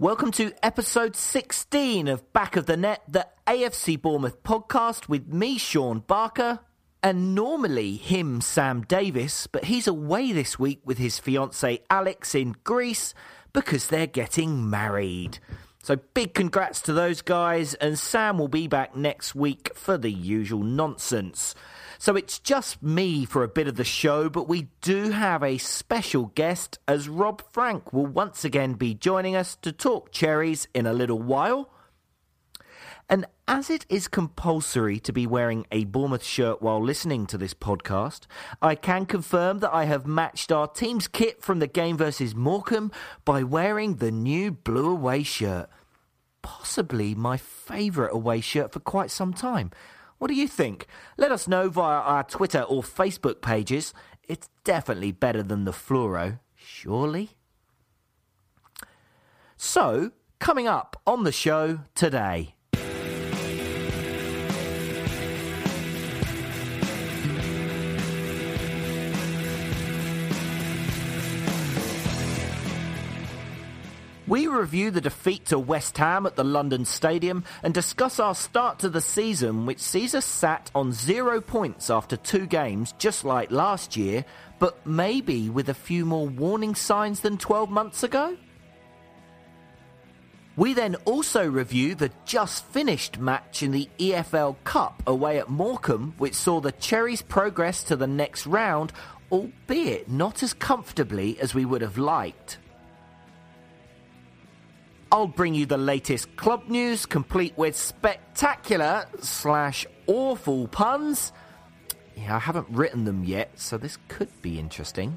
Welcome to episode 16 of Back of the Net, the AFC Bournemouth podcast with me, Sean Barker, and normally him, Sam Davis, but he's away this week with his fiancee Alex in Greece because they're getting married. So big congrats to those guys, and Sam will be back next week for the usual nonsense. So it's just me for a bit of the show, but we do have a special guest as Rob Frank will once again be joining us to talk cherries in a little while. And as it is compulsory to be wearing a Bournemouth shirt while listening to this podcast, I can confirm that I have matched our team's kit from the game versus Morecambe by wearing the new blue away shirt. Possibly my favourite away shirt for quite some time. What do you think? Let us know via our Twitter or Facebook pages. It's definitely better than the fluoro, surely? So, coming up on the show today. We review the defeat to West Ham at the London Stadium and discuss our start to the season, which sees us sat on zero points after two games, just like last year, but maybe with a few more warning signs than 12 months ago? We then also review the just finished match in the EFL Cup away at Morecambe, which saw the Cherries progress to the next round, albeit not as comfortably as we would have liked. I'll bring you the latest club news, complete with spectacular slash awful puns. Yeah, I haven't written them yet, so this could be interesting.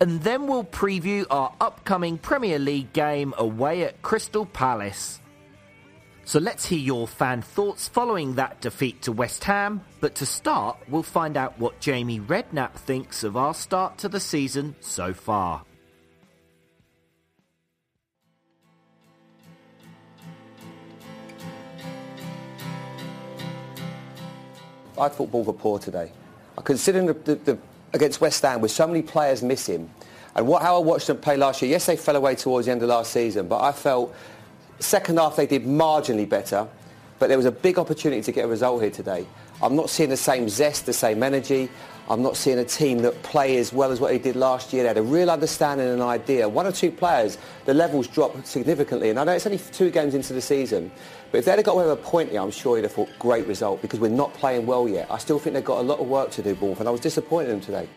And then we'll preview our upcoming Premier League game away at Crystal Palace. So let's hear your fan thoughts following that defeat to West Ham. But to start, we'll find out what Jamie Redknapp thinks of our start to the season so far. I thought Ball were poor today. Considering the, the, the, against West Ham with so many players missing, and what, how I watched them play last year. Yes, they fell away towards the end of last season, but I felt second half they did marginally better. But there was a big opportunity to get a result here today. I'm not seeing the same zest, the same energy. I'm not seeing a team that play as well as what they did last year. They had a real understanding and idea. One or two players, the levels dropped significantly. And I know it's only two games into the season, but if they'd have got away with a point here, I'm sure they'd have thought, great result, because we're not playing well yet. I still think they've got a lot of work to do, Bournemouth, and I was disappointed in them today.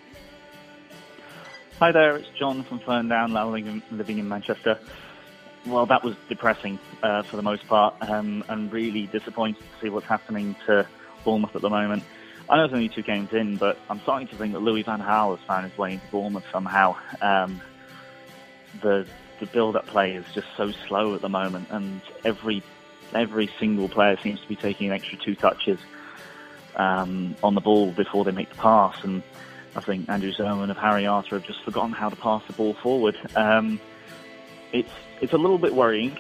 Hi there, it's John from Ferndown, living in, living in Manchester. Well, that was depressing uh, for the most part, um, and really disappointed to see what's happening to Bournemouth at the moment. I know it's only two games in, but I'm starting to think that Louis Van Gaal has found his way into Bournemouth somehow. Um, the the build-up play is just so slow at the moment, and every every single player seems to be taking an extra two touches um, on the ball before they make the pass. And I think Andrew Surman of Harry Arter have just forgotten how to pass the ball forward. Um, it's it's a little bit worrying,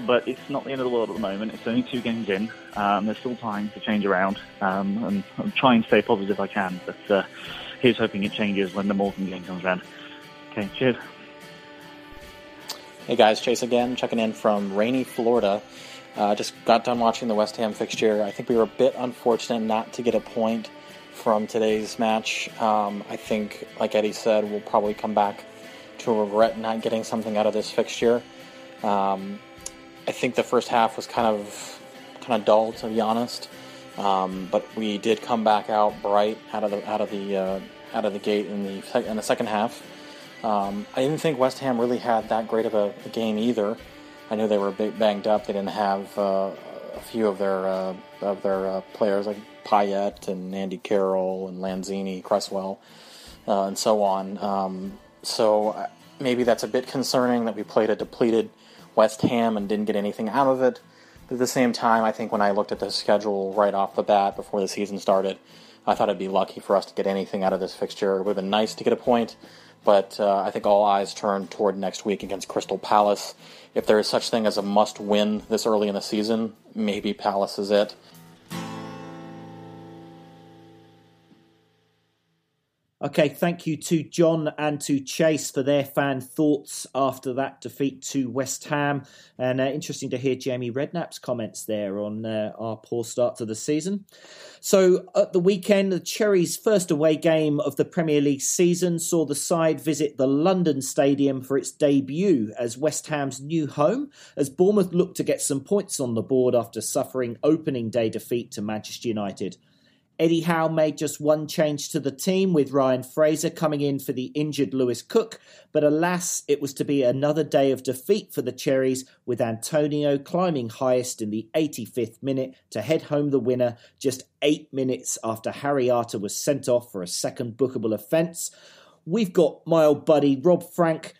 but it's not the end of the world at the moment. It's only two games in. Um, there's still time to change around, um, and I'm trying to stay positive if I can. But uh, here's hoping it changes when the Morecambe game comes around. Okay, cheers. Hey guys, Chase again, checking in from rainy Florida. Uh, just got done watching the West Ham fixture. I think we were a bit unfortunate not to get a point from today's match. Um, I think, like Eddie said, we'll probably come back to regret not getting something out of this fixture. Um, I think the first half was kind of kind of dull, to be honest. Um, but we did come back out bright out of the out of the uh, out of the gate in the in the second half. Um, I didn't think West Ham really had that great of a, a game either. I knew they were banged up. They didn't have uh, a few of their uh, of their uh, players like Payet and Andy Carroll and Lanzini, Cresswell, uh, and so on. Um, so uh, maybe that's a bit concerning that we played a depleted West Ham and didn't get anything out of it. But at the same time, I think when I looked at the schedule right off the bat before the season started, I thought it'd be lucky for us to get anything out of this fixture. It would have been nice to get a point, but uh, I think all eyes turn toward next week against Crystal Palace. If there is such thing as a must win this early in the season, maybe Palace is it. Okay, thank you to John and to Chase for their fan thoughts after that defeat to West Ham. And uh, interesting to hear Jamie Redknapp's comments there on uh, our poor start to the season. So, at the weekend, the Cherries' first away game of the Premier League season saw the side visit the London Stadium for its debut as West Ham's new home, as Bournemouth looked to get some points on the board after suffering opening day defeat to Manchester United. Eddie Howe made just one change to the team with Ryan Fraser coming in for the injured Lewis Cook, but alas, it was to be another day of defeat for the Cherries with Antonio climbing highest in the 85th minute to head home the winner just eight minutes after Harry Arter was sent off for a second bookable offence. We've got my old buddy Rob Frank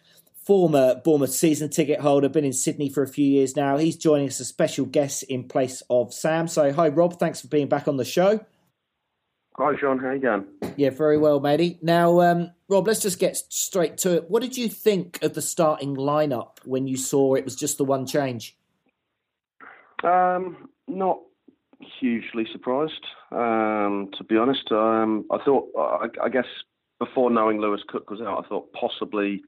former Bournemouth season ticket holder, been in Sydney for a few years now. He's joining us as a special guest in place of Sam. So, hi, Rob. Thanks for being back on the show. Hi, Sean. How you going? Yeah, very well, matey. Now, um, Rob, let's just get straight to it. What did you think of the starting lineup when you saw it was just the one change? Um, not hugely surprised, um, to be honest. Um, I thought, I, I, guess, before knowing Lewis Cook was out, I thought possibly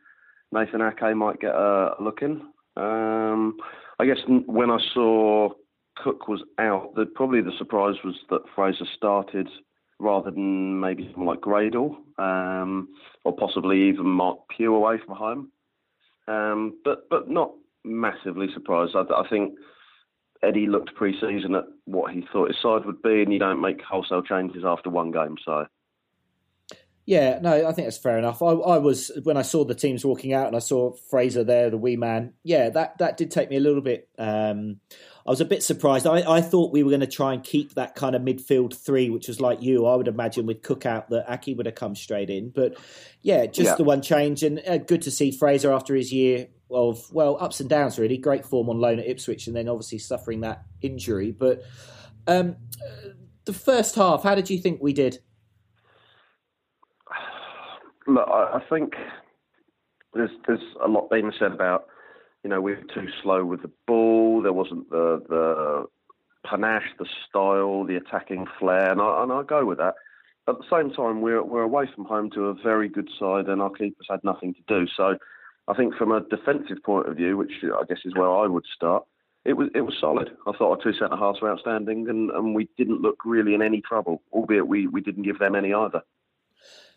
Nathan Ake might get a look in. Um, I guess when I saw Cook was out, the, probably the surprise was that Fraser started rather than maybe someone like Gradel um, or possibly even Marc Pugh away from home. Um, but but not massively surprised. I, I think Eddie looked pre-season at what he thought his side would be, and you don't make wholesale changes after one game. So. Yeah, no, I think that's fair enough. I, I, was when I saw the teams walking out and I saw Fraser there, the wee man. Yeah, that that did take me a little bit. Um, I was a bit surprised. I, I thought we were going to try and keep that kind of midfield three, which was like you. I would imagine with Cook out that Ake would have come straight in. But yeah, just yeah. the one change, and uh, good to see Fraser after his year of well ups and downs. Really great form on loan at Ipswich, and then obviously suffering that injury. But um, the first half, how did you think we did? Look, I think there's there's a lot being said about you know, we were too slow with the ball. There wasn't the the panache, the style, the attacking flair, and I, and I go with that. At the same time, we're we're away from home to a very good side, and our keepers had nothing to do. So, I think from a defensive point of view, which I guess is where I would start, it was it was solid. I thought our two centre halves were outstanding, and, and we didn't look really in any trouble, albeit we, we didn't give them any either.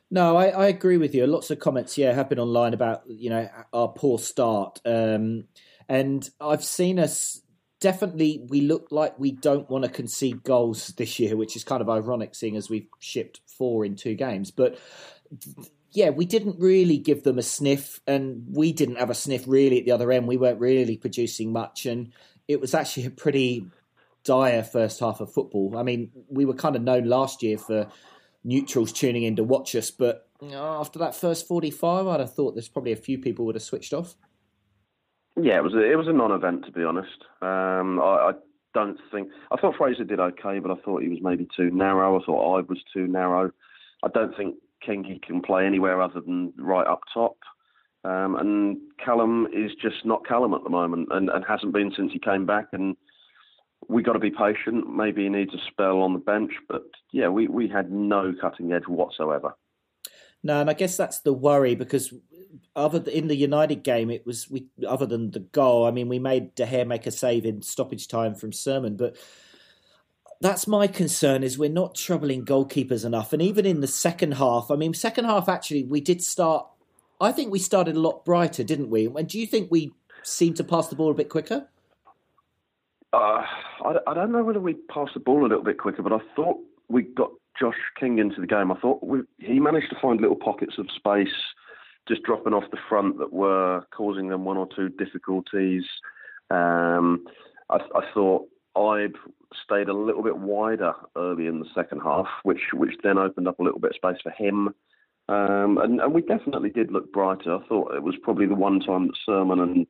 No, I, I, agree with you. Lots of comments, yeah, have been online about you know our poor start, um, and I've seen us definitely. We look like we don't want to concede goals this year, which is kind of ironic, seeing as we've shipped four in two games. But yeah, we didn't really give them a sniff, and we didn't have a sniff really at the other end. We weren't really producing much, and it was actually a pretty dire first half of football. I mean, we were kind of known last year for neutrals tuning in to watch us, but after that first 45, I'd have thought there's probably a few people would have switched off. Yeah, it was a, it was a non-event to be honest. Um, I, I, don't think I thought Fraser did okay, but I thought he was maybe too narrow. I thought I was too narrow. I don't think Kingy can play anywhere other than right up top. Um, and Callum is just not Callum at the moment, and, and hasn't been since he came back. And we got to be patient. Maybe he needs a spell on the bench, but yeah, we, we had no cutting edge whatsoever. No, and I guess that's the worry because other in the United game, it was we other than the goal. I mean, we made De Gea make a save in stoppage time from Surman, but that's my concern is we're not troubling goalkeepers enough. And even in the second half, I mean, second half actually we did start. I think we started a lot brighter, didn't we? And do you think we seemed to pass the ball a bit quicker? Uh, I, I don't know whether we passed the ball a little bit quicker, but I thought we got Josh King into the game. I thought we, he managed to find little pockets of space just dropping off the front that were causing them one or two difficulties. Um, I, I thought Ibe stayed a little bit wider early in the second half, which which then opened up a little bit of space for him. Um, and, and, we definitely did look brighter. I thought it was probably the one time that Surman and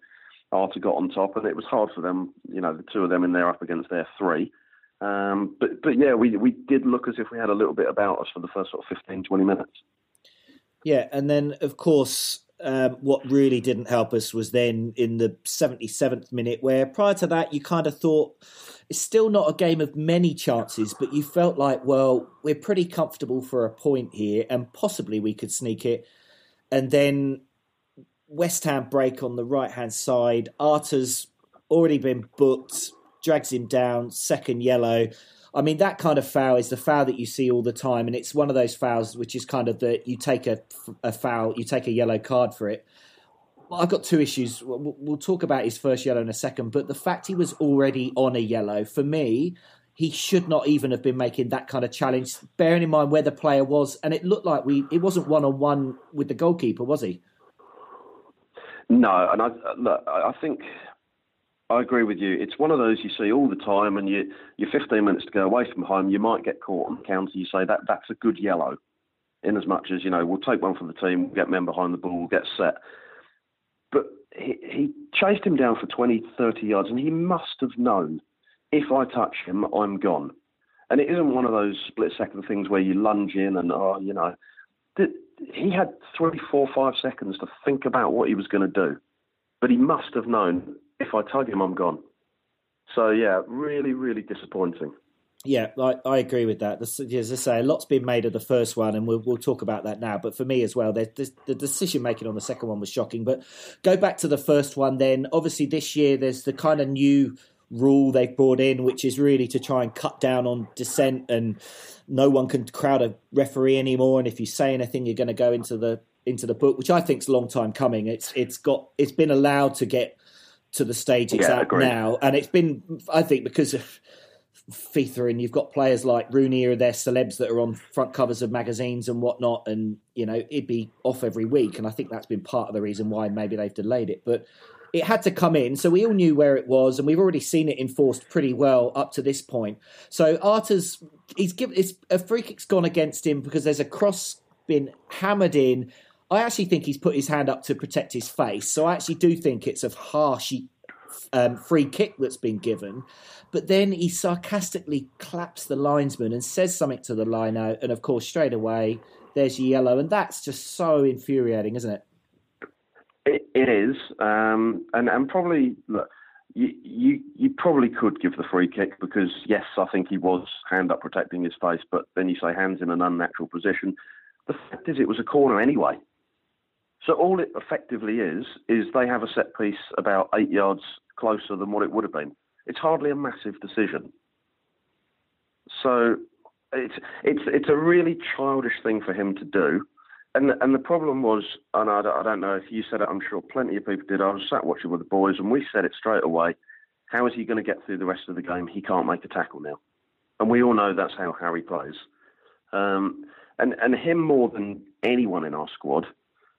Arter got on top, and it was hard for them, you know, the two of them in there up against their three. Um, but but yeah, we we did look as if we had a little bit about us for the first sort of 15, 20 minutes. Yeah, and then of course, um, what really didn't help us was then in the 77th minute, where prior to that, you kind of thought it's still not a game of many chances, but you felt like, well, we're pretty comfortable for a point here, and possibly we could sneak it. And then West Ham break on the right hand side. Arter's already been booked, drags him down, second yellow. I mean, that kind of foul is the foul that you see all the time, and it's one of those fouls which is kind of that you take a, a foul, you take a yellow card for it. I've got two issues. We'll talk about his first yellow in a second, but the fact he was already on a yellow, for me, he should not even have been making that kind of challenge, bearing in mind where the player was. And it looked like we it wasn't one on one with the goalkeeper, was he? No, and I look, I think I agree with you. It's one of those you see all the time, and you you're 15 minutes to go away from home. You might get caught on the counter. You say that that's a good yellow, in as much as you know we'll take one for the team, we'll get men behind the ball, we'll get set. But he, he chased him down for 20, 30 yards, and he must have known if I touch him, I'm gone. And it isn't one of those split second things where you lunge in and oh, you know, he had three, four, five seconds to think about what he was going to do. But he must have known if I tug him, I'm gone. So yeah, really, really disappointing. Yeah, I, I agree with that. As I say, a lot's been made of the first one, and we'll, we'll talk about that now. But for me as well, the decision making on the second one was shocking. But go back to the first one, then. Obviously, this year there's the kind of new rule they've brought in, which is really to try and cut down on dissent, and no one can crowd a referee anymore. And if you say anything, you're going to go into the into the book, which I think is a long time coming. It's it's got it's been allowed to get to the stage it's yeah, at now, and it's been I think because of FIFA and you've got players like Rooney or their celebs that are on front covers of magazines and whatnot, and you know it'd be off every week, and I think that's been part of the reason why maybe they've delayed it, but. It had to come in, so we all knew where it was, and we've already seen it enforced pretty well up to this point. So Arter's he's given it's a free kick's gone against him because there's a cross been hammered in I actually think he's put his hand up to protect his face. So I actually do think it's a harsh um, free kick that's been given. But then he sarcastically claps the linesman and says something to the line out. And of course, straight away, there's yellow. And that's just so infuriating, isn't it? It, it is. Um, and, and probably, look, you, you, you probably could give the free kick because, yes, I think he was hand up protecting his face. But then you say hands in an unnatural position. The fact is, it was a corner anyway. So all it effectively is is they have a set piece about eight yards closer than what it would have been. It's hardly a massive decision. So it's it's it's a really childish thing for him to do. And and the problem was, and I, I don't know if you said it, I'm sure plenty of people did. I was sat watching with the boys, and we said it straight away. How is he going to get through the rest of the game? He can't make a tackle now, and we all know that's how Harry plays. Um, and and him more than anyone in our squad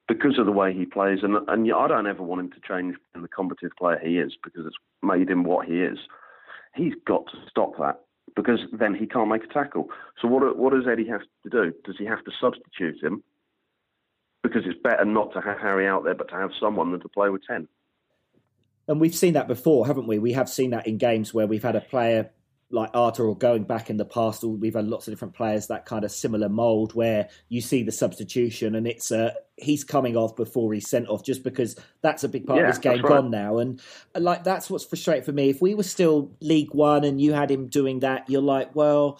because of the way he plays. And and I don't ever want him to change in the combative player he is because it's made him what he is. he's got to stop that because then he can't make a tackle. So what what does Eddie have to do? Does he have to substitute him? Because it's better not to have Harry out there, but to have someone than to play with ten. And we've seen that before, haven't we? We have seen that in games where we've had a player like Arter or going back in the past, we've had lots of different players that kind of similar mold where you see the substitution and it's uh, he's coming off before he's sent off just because that's a big part yeah, of his game right. gone now. And like that's what's frustrating for me. If we were still League One and you had him doing that, you're like, well,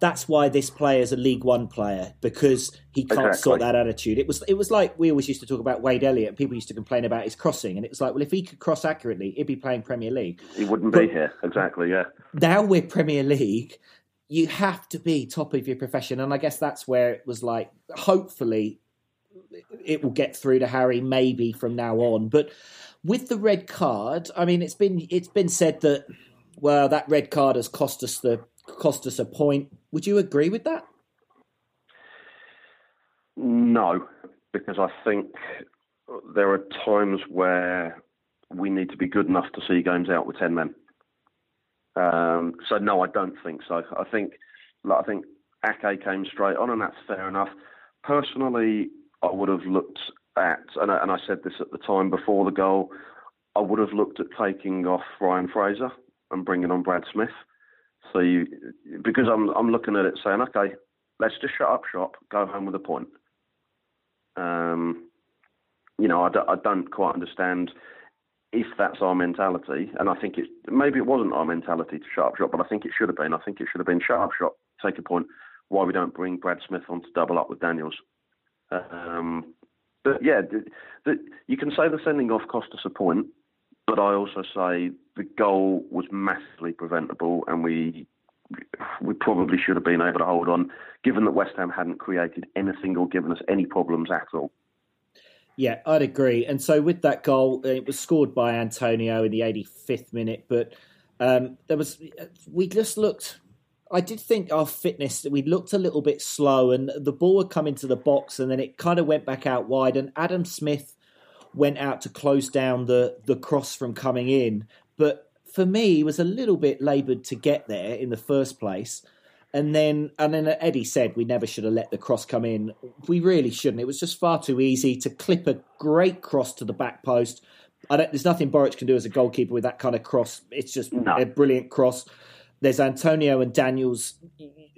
that's why this player is a League One player because he can't exactly. sort that attitude. It was it was like we always used to talk about Wade Elliott. People used to complain about his crossing, and it was like, well, if he could cross accurately, he'd be playing Premier League. He wouldn't But- be here. Exactly. Yeah. Now we're Premier League. You have to be top of your profession, and I guess that's where it was like. Hopefully, it will get through to Harry maybe from now on. But with the red card, I mean, it's been it's been said that well, that red card has cost us the cost us a point. Would you agree with that? No, because I think there are times where we need to be good enough to see games out with ten men. Um, so no, I don't think so. I think, like, I think Ake came straight on, and that's fair enough. Personally, I would have looked at, and I, and I said this at the time before the goal, I would have looked at taking off Ryan Fraser and bringing on Brad Smith. So you, because I'm I'm looking at it saying, okay, let's just shut up shop, go home with a point. Um, you know, I, don't- I don't quite understand if that's our mentality, and I think it maybe it wasn't our mentality to shut up shop, but I think it should have been. I think it should have been shut up shop, take a point. Why we don't bring Brad Smith on to double up with Daniels? Um, but yeah, the, the, you can say the sending off cost us a point, but I also say the goal was massively preventable, and we we probably should have been able to hold on, given that West Ham hadn't created anything or given us any problems at all. Yeah, I'd agree. And so with that goal, it was scored by Antonio in the 85th minute, but um, there was we just looked. I did think our fitness we looked a little bit slow, and the ball would come into the box, and then it kind of went back out wide, and Adam Smith went out to close down the the cross from coming in, but for me, he was a little bit laboured to get there in the first place. And then, and then Eddie said we never should have let the cross come in. We really shouldn't. It was just far too easy to clip a great cross to the back post. I don't, there's nothing Boruc can do as a goalkeeper with that kind of cross. It's just No. a brilliant cross. There's Antonio and Daniels.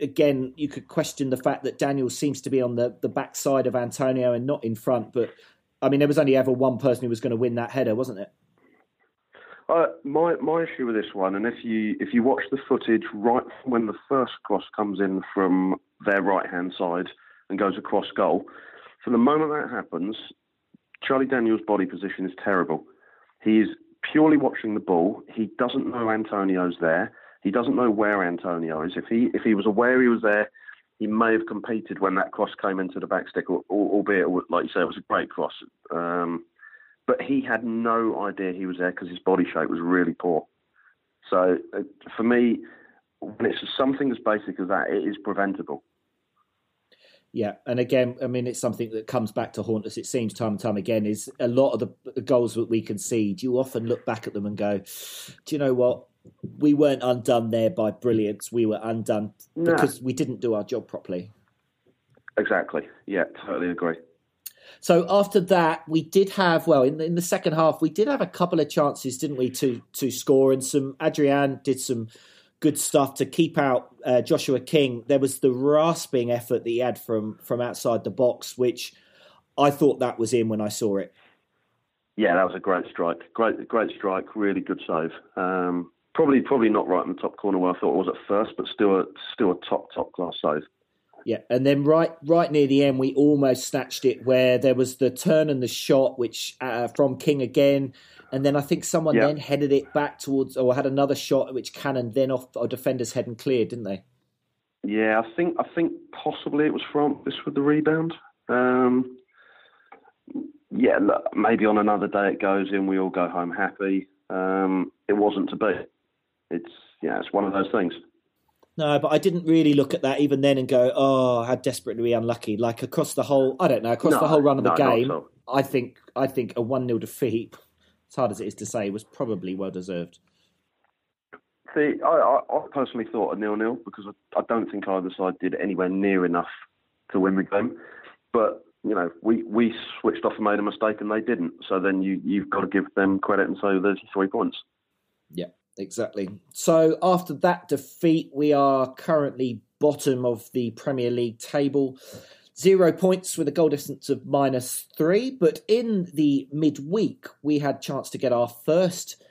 Again, you could question the fact that Daniels seems to be on the, the back side of Antonio and not in front. But I mean, there was only ever one person who was going to win that header, wasn't it? Uh, my my issue with this one, and if you if you watch the footage right when the first cross comes in from their right hand side and goes across goal, from the moment that happens, Charlie Daniels' body position is terrible. He is purely watching the ball. He doesn't know Antonio's there. He doesn't know where Antonio is. If he if he was aware he was there, he may have competed when that cross came into the back stick, al- al- albeit like you say, it was a great cross. Um, but he had no idea he was there because his body shape was really poor. So uh, for me, when it's something as basic as that, it is preventable. Yeah, and again, I mean, it's something that comes back to haunt us. It seems time and time again is a lot of the the goals that we concede. You often look back at them and go, "Do you know what? We weren't undone there by brilliance. We were undone No. because we didn't do our job properly." Exactly. Yeah, totally agree. So after that, we did have well in the, in the second half, we did have a couple of chances, didn't we, to to score, and some Adrian did some good stuff to keep out uh, Joshua King. There was the rasping effort that he had from from outside the box, which I thought that was in when I saw it. Yeah, that was a great strike. Great, great strike. Really good save. Um, probably, probably not right in the top corner where I thought it was at first, but still, a still a top, top class save. Yeah, and then right right near the end, we almost snatched it where there was the turn and the shot, which uh, from King again, and then I think someone Yeah. then headed it back towards, or had another shot which Cannon then off our defender's head and cleared, didn't they? Yeah, I think I think possibly it was from this with the rebound. Um, yeah, look, maybe on another day it goes in, we all go home happy. Um, it wasn't to be. It's yeah, it's one of those things. No, but I didn't really look at that even then and go, "Oh, how desperately unlucky!" Like across the whole, I don't know, across No, the whole run of the no, at game, all. I think I think a one 0 defeat, as hard as it is to say, was probably well deserved. See, I, I, personally thought a nil-nil because I, I don't think either side did anywhere near enough to win the game. But you know, we, we switched off and made a mistake, and they didn't. So then you you've got to give them credit and say there's three points. Yeah, exactly. So after that defeat, we are currently bottom of the Premier League table. Zero points with a goal difference of minus three. But in the midweek, we had chance to get our first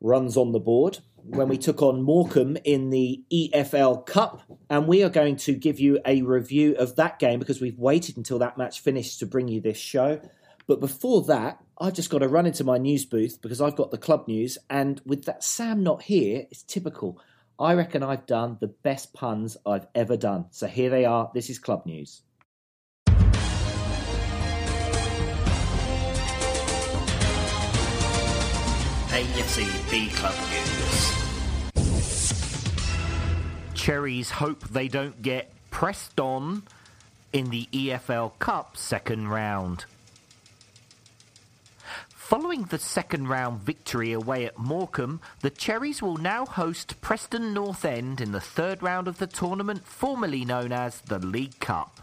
runs on the board when we took on Morecambe in the EFL Cup. And we are going to give you a review of that game because we've waited until that match finished to bring you this show. But before that, I've just got to run into my news booth because I've got the club news. And with that Sam not here, it's typical. I reckon I've done the best puns I've ever done. So here they are. This is club news. AFC B Club News. Cherries hope they don't get pressed on in the EFL Cup second round. Following the second round victory away at Morecambe, the Cherries will now host Preston North End in the third round of the tournament formerly known as the League Cup.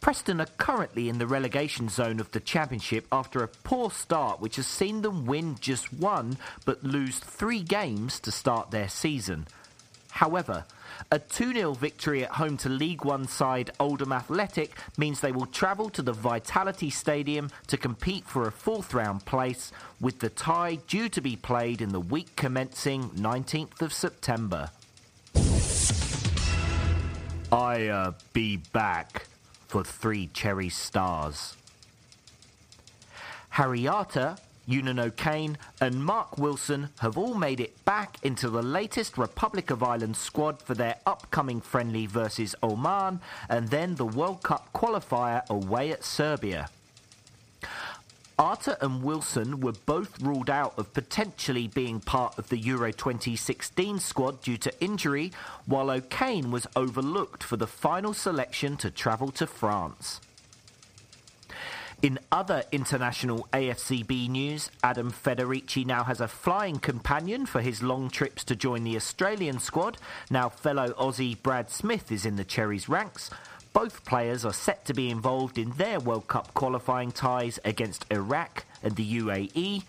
Preston are currently in the relegation zone of the Championship after a poor start which has seen them win just one but lose three games to start their season. However, a 2 0 victory at home to League One side Oldham Athletic means they will travel to the Vitality Stadium to compete for a fourth round place, with the tie due to be played in the week commencing 19th of September. I uh, be back for three cherry stars. Harry Arter, Eunan O'Kane, and Mark Wilson have all made it back into the latest Republic of Ireland squad for their upcoming friendly versus Oman and then the World Cup qualifier away at Serbia. Arter and Wilson were both ruled out of potentially being part of the Euro 2016 squad due to injury, while O'Kane was overlooked for the final selection to travel to France. In other international AFCB news, Adam Federici now has a flying companion for his long trips to join the Australian squad. Now, fellow Aussie Brad Smith is in the Cherries ranks. Both players are set to be involved in their World Cup qualifying ties against Iraq and the UAE.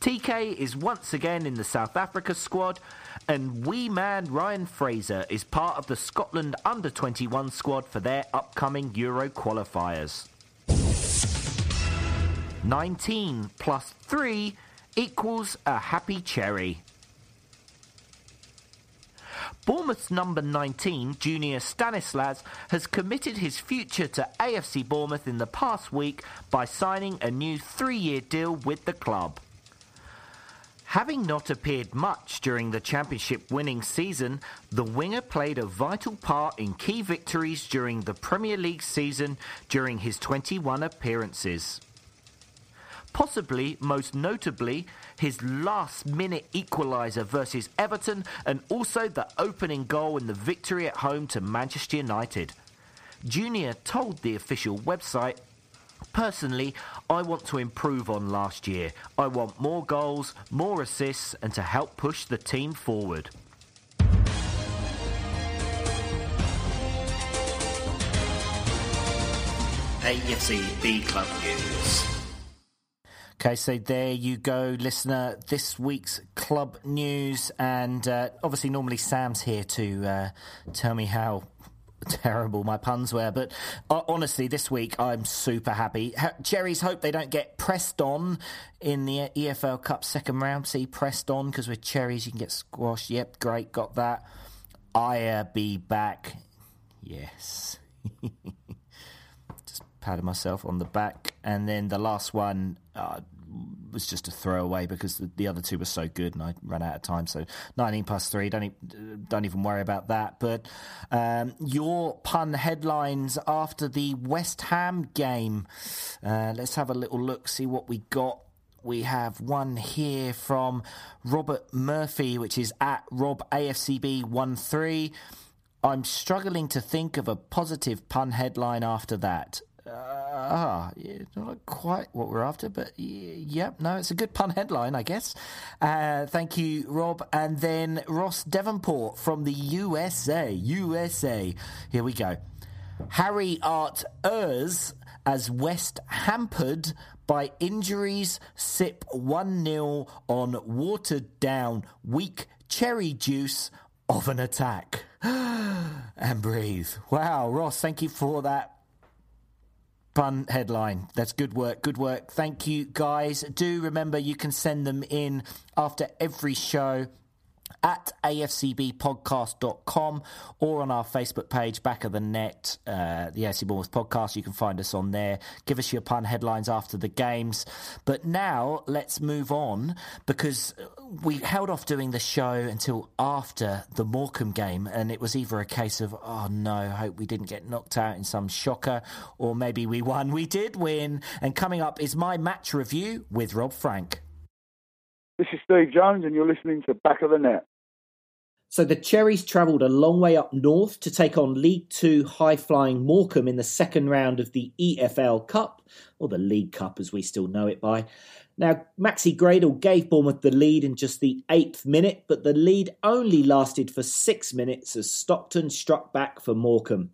TK is once again in the South Africa squad, and wee man Ryan Fraser is part of the Scotland under 21 squad for their upcoming Euro qualifiers. 19 plus 3 equals a happy cherry. Bournemouth's number 19, Junior Stanislas, has committed his future to AFC Bournemouth in the past week by signing a new three year deal with the club. Having not appeared much during the championship winning season, the winger played a vital part in key victories during the Premier League season during his 21 appearances. Possibly, most notably, his last minute equaliser versus Everton and also the opening goal in the victory at home to Manchester United. Junior told the official website Personally, I want to improve on last year. I want more goals, more assists, and to help push the team forward. AFC B Club News. Okay, so there you go, listener. This week's club news, and uh, obviously, normally Sam's here to uh, tell me how terrible my puns were. But uh, honestly, this week I'm super happy. Cherries hope they don't get pressed on in the EFL Cup second round. See, pressed on because with cherries you can get squashed. Yep, great, got that. I uh, be back. Yes. Just patted myself on the back. And then the last one uh, was just a throwaway because the, the, other two were so good and I ran out of time. So 19 plus 3, don't, e- don't even worry about that. But um, your pun headlines after the West Ham game. Uh, let's have a little look, see what we got. We have one here from Robert Murphy, which is at Rob AFCB13. I'm struggling to think of a positive pun headline after that. Ah, yeah, not quite what we're after, but yeah, no, it's a good pun headline, I guess. Uh, thank you, Rob. And then Ross Devonport from the USA. USA. Here we go. Harry Art Ers as West hampered by injuries sip 1 0 on watered down weak cherry juice of an attack. and breathe. Wow, Ross, thank you for that fun headline. That's good work. Good work. Thank you, guys. Do remember you can send them in after every show at afcbpodcast.com or on our Facebook page, Back of the Net, uh, the AFC Bournemouth podcast. You can find us on there. Give us your pun headlines after the games. But now let's move on because we held off doing the show until after the Morecambe game, and it was either a case of, oh no, I hope we didn't get knocked out in some shocker, or maybe we won. We did win. And coming up is my match review with Rob Frank. This is Steve Jones, and you're listening to Back of the Net. So the Cherries travelled a long way up north to take on League Two high flying Morecambe in the second round of the EFL Cup, or the League Cup as we still know it by. Now, Maxi Gradel gave Bournemouth the lead in just the eighth minute, but the lead only lasted for six minutes as Stockton struck back for Morecambe.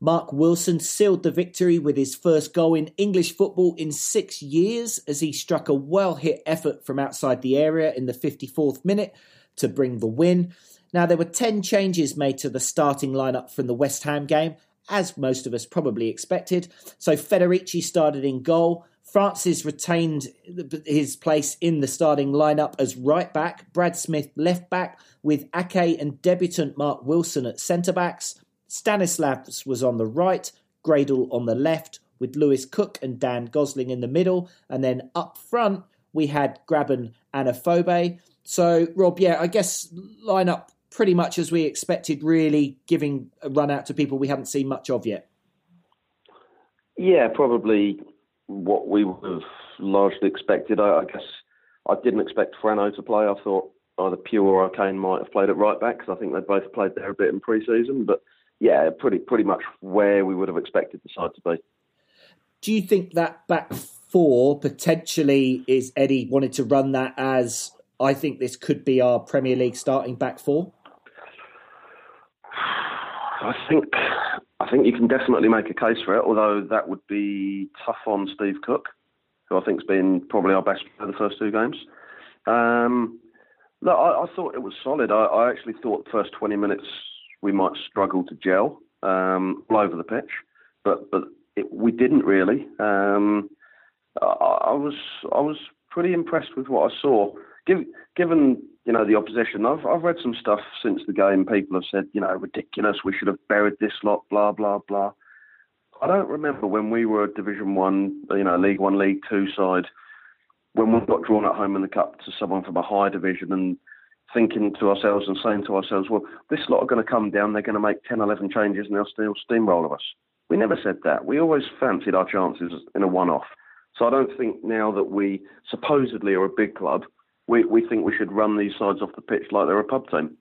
Mark Wilson sealed the victory with his first goal in English football in six years as he struck a well hit effort from outside the area in the 54th minute to bring the win. Now, there were 10 changes made to the starting lineup from the West Ham game, as most of us probably expected. So Federici started in goal. Francis retained his place in the starting lineup as right back, Brad Smith left back, with Ake and debutant Mark Wilson at centre backs. Stanislas was on the right, Gradel on the left, with Lewis Cook and Dan Gosling in the middle. And then up front, we had Grabban and Afobe. So, Rob, yeah, I guess line up pretty much as we expected, really giving a run out to people we haven't seen much of yet. Yeah, probably what we would have largely expected. I, I guess I didn't expect Frano to play. I thought either Pugh or O'Kane might have played at right back because I think they both played there a bit in pre-season. But yeah, pretty pretty much where we would have expected the side to be. Do you think that back four potentially is Eddie wanted to run that as I think this could be our Premier League starting back four? I think I think you can definitely make a case for it, although that would be tough on Steve Cook, who I think's been probably our best for the first two games. Um, no, I, I, thought it was solid. I, I, actually thought the first 20 minutes we might struggle to gel um, all over the pitch, but but it, we didn't really. Um, I, I, was I was pretty impressed with what I saw. Give, given you know the opposition, I've I've read some stuff since the game. People have said you know ridiculous. We should have buried this lot. Blah blah blah. I don't remember when we were a Division One, you know, League One, League Two side, when we got drawn at home in the cup to someone from a higher division and thinking to ourselves and saying to ourselves, well, this lot are going to come down, they're going to make 10, 11 changes and they'll still steamroll us. We never said that. We always fancied our chances in a one off. So I don't think now that we supposedly are a big club, we, we think we should run these sides off the pitch like they're a pub team.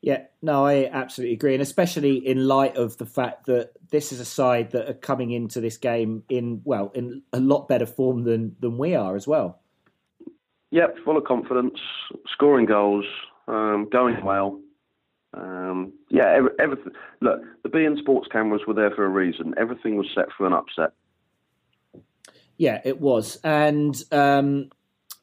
Yeah, no, I absolutely agree, and especially in light of the fact that this is a side that are coming into this game in well in a lot better form than than we are as well. Yep, full of confidence, scoring goals, um, going well. Um, yeah, every, everything. Look, the beIN Sports cameras were there for a reason. Everything was set for an upset. Yeah, it was, and um,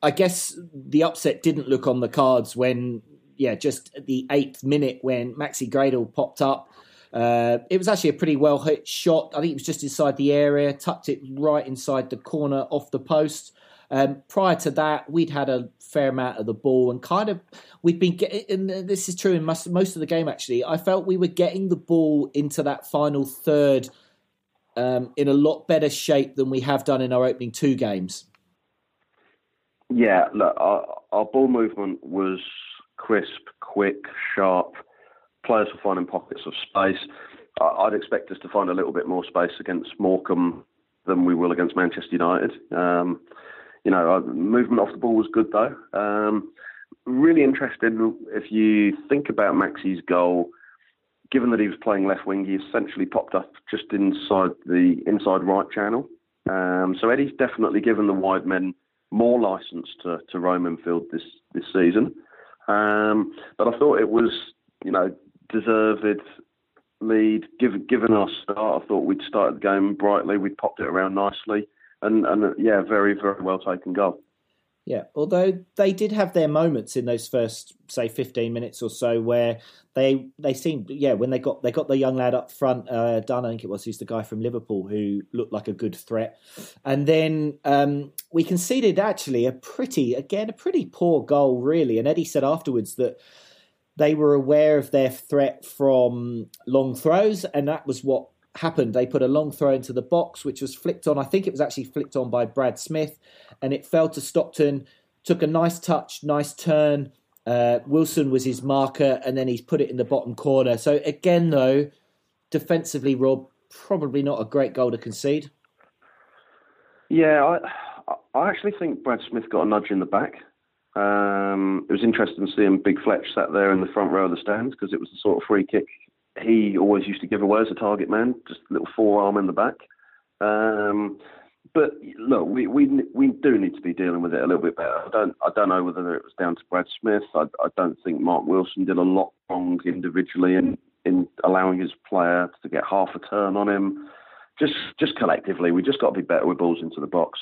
I guess the upset didn't look on the cards when, yeah, just the eighth minute when Maxi Gradel popped up. Uh, it was actually a pretty well hit shot. I think it was just inside the area, tucked it right inside the corner off the post. Um, prior to that, we'd had a fair amount of the ball and kind of we'd been getting. And this is true in most, most of the game. Actually, I felt we were getting the ball into that final third um, in a lot better shape than we have done in our opening two games. Yeah, look, our, our ball movement was crisp, quick, sharp. Players were finding pockets of space. I'd expect us to find a little bit more space against Morecambe than we will against Manchester United. Um, you know, movement off the ball was good though. Um, really interested if you think about Maxi's goal. given that he was playing left wing, he essentially popped up just inside the inside right channel. Um, so Eddie's definitely given the wide men more license to, to roam infield this this season. Um, but I thought it was, you know, deserved lead. Given given our start, I thought we'd started the game brightly. We popped it around nicely, and and yeah, very very well taken goal. Yeah, although they did have their moments in those first, say, fifteen minutes or so, where they they seemed, yeah, when they got they got the young lad up front, uh, Dunn, I think it was, who's the guy from Liverpool who looked like a good threat, and then um, we conceded actually a pretty, again, a pretty poor goal, really. And Eddie said afterwards that they were aware of their threat from long throws, and that was what happened. They put a long throw into the box, which was flicked on. I think it was actually flicked on by Brad Smith, and it fell to Stockton. Took a nice touch, nice turn. Uh, Wilson was his marker, and then he's put it in the bottom corner. So again, though, defensively, Rob probably not a great goal to concede. Yeah, I, I actually think Brad Smith got a nudge in the back. Um, it was interesting seeing Big Fletch sat there in the front row of the stands because it was the sort of free kick he always used to give away as a target man, just a little forearm in the back. Um, but look, we, we we do need to be dealing with it a little bit better. I don't I don't know whether it was down to Brad Smith. I, I don't think Mark Wilson did a lot wrong individually in in allowing his player to get half a turn on him. Just just collectively, we just got to be better with balls into the box.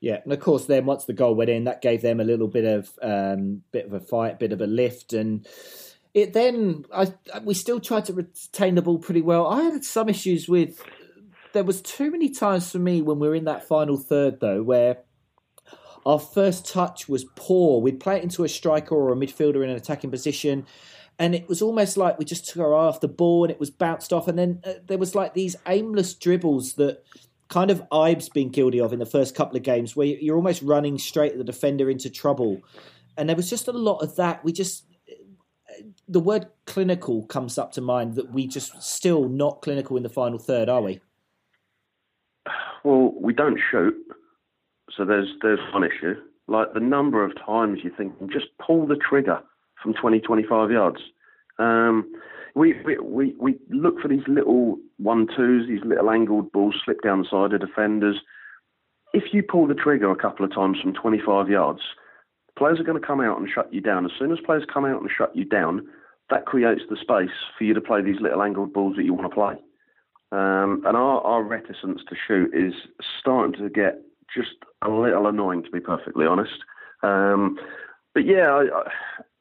Yeah, and of course, then once the goal went in, that gave them a little bit of um, bit of a fight, bit of a lift, and it then I we still tried to retain the ball pretty well. I had some issues with there was too many times for me when we were in that final third though where our first touch was poor. We'd play it into a striker or a midfielder in an attacking position, and it was almost like we just took our eye off the ball and it was bounced off. And then uh, there was like these aimless dribbles that kind of Ibe's been guilty of in the first couple of games, where you're almost running straight at the defender into trouble. And there was just a lot of that. We just the word clinical comes up to mind that we just still not clinical in the final third, are we? Well, we don't shoot, so there's there's one issue. Like the number of times you think just pull the trigger from 20, 25 yards. Um, we, we, we we look for these little one twos, these little angled balls slip down the side of defenders. If you pull the trigger a couple of times from 25 yards, players are going to come out and shut you down. As soon as players come out and shut you down, that creates the space for you to play these little angled balls that you want to play. Um, and our, our reticence to shoot is starting to get just a little annoying, to be perfectly honest. Um, but yeah, I, I,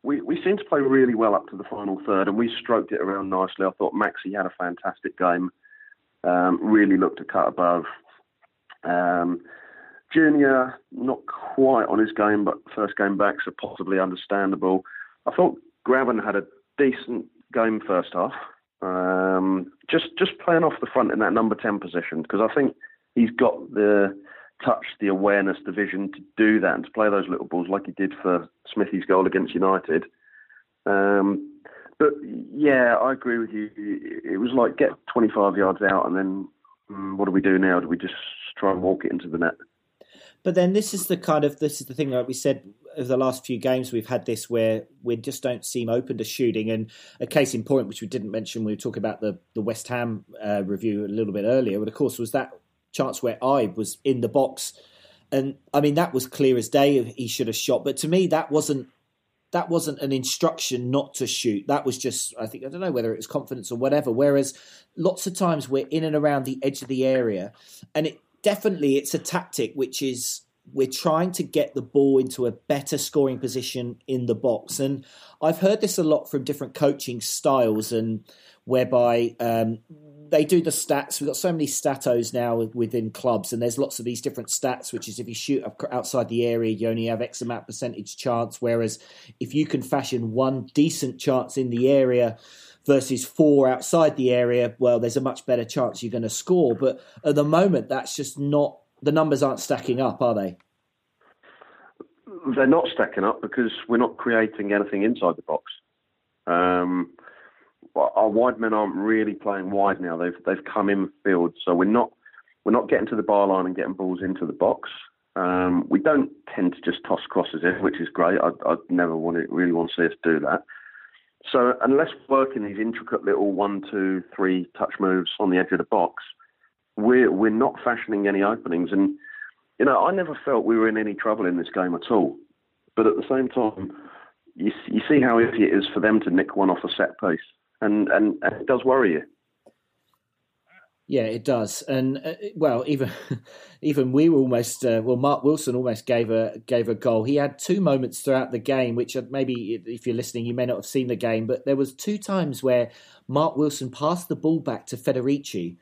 we we seem to play really well up to the final third, and we stroked it around nicely. I thought Maxi had a fantastic game. Um, really looked to cut above. Um, Junior, not quite on his game, but first game back, so possibly understandable. I thought Grabban had a decent game first half. Um, just just playing off the front in that number ten position because I think he's got the touch, the awareness, the vision to do that and to play those little balls like he did for Smithy's goal against United. Um, but yeah, I agree with you. It was like get 25 yards out and then um, what do we do now? Do we just try and walk it into the net? But then this is the kind of this is the thing that we said over the last few games we've had this where we just don't seem open to shooting. And a case in point, which we didn't mention, we were talking about the the West Ham uh, review a little bit earlier, but of course was that chance where Ibe was in the box, and I mean that was clear as day. He should have shot, but to me that wasn't that wasn't an instruction not to shoot. That was just, I think, I don't know whether it was confidence or whatever. Whereas lots of times we're in and around the edge of the area, and it definitely it's a tactic which is we're trying to get the ball into a better scoring position in the box. And I've heard this a lot from different coaching styles and whereby um, they do the stats. We've got so many statos now within clubs, and there's lots of these different stats, which is if you shoot outside the area, you only have X amount percentage chance. Whereas if you can fashion one decent chance in the area, versus four outside the area, well, there's a much better chance you're going to score. But at the moment, that's just not the numbers aren't stacking up, are they? They're not stacking up because we're not creating anything inside the box. Um, our wide men aren't really playing wide now. They've they've come in field, so we're not we're not getting to the bar line and getting balls into the box. Um, we don't tend to just toss crosses in, which is great. I'd, I'd never want to really want to see us do that. So unless we're working these intricate little one, two, three touch moves on the edge of the box, we're we're not fashioning any openings. And you know, I never felt we were in any trouble in this game at all. But at the same time, you you see how easy it is for them to nick one off a set piece, and and, and it does worry you. Yeah, it does, and uh, well, even even we were almost uh, well. Mark Wilson almost gave a gave a goal. He had two moments throughout the game, which maybe if you're listening, you may not have seen the game, but there was two times where Mark Wilson passed the ball back to Federici,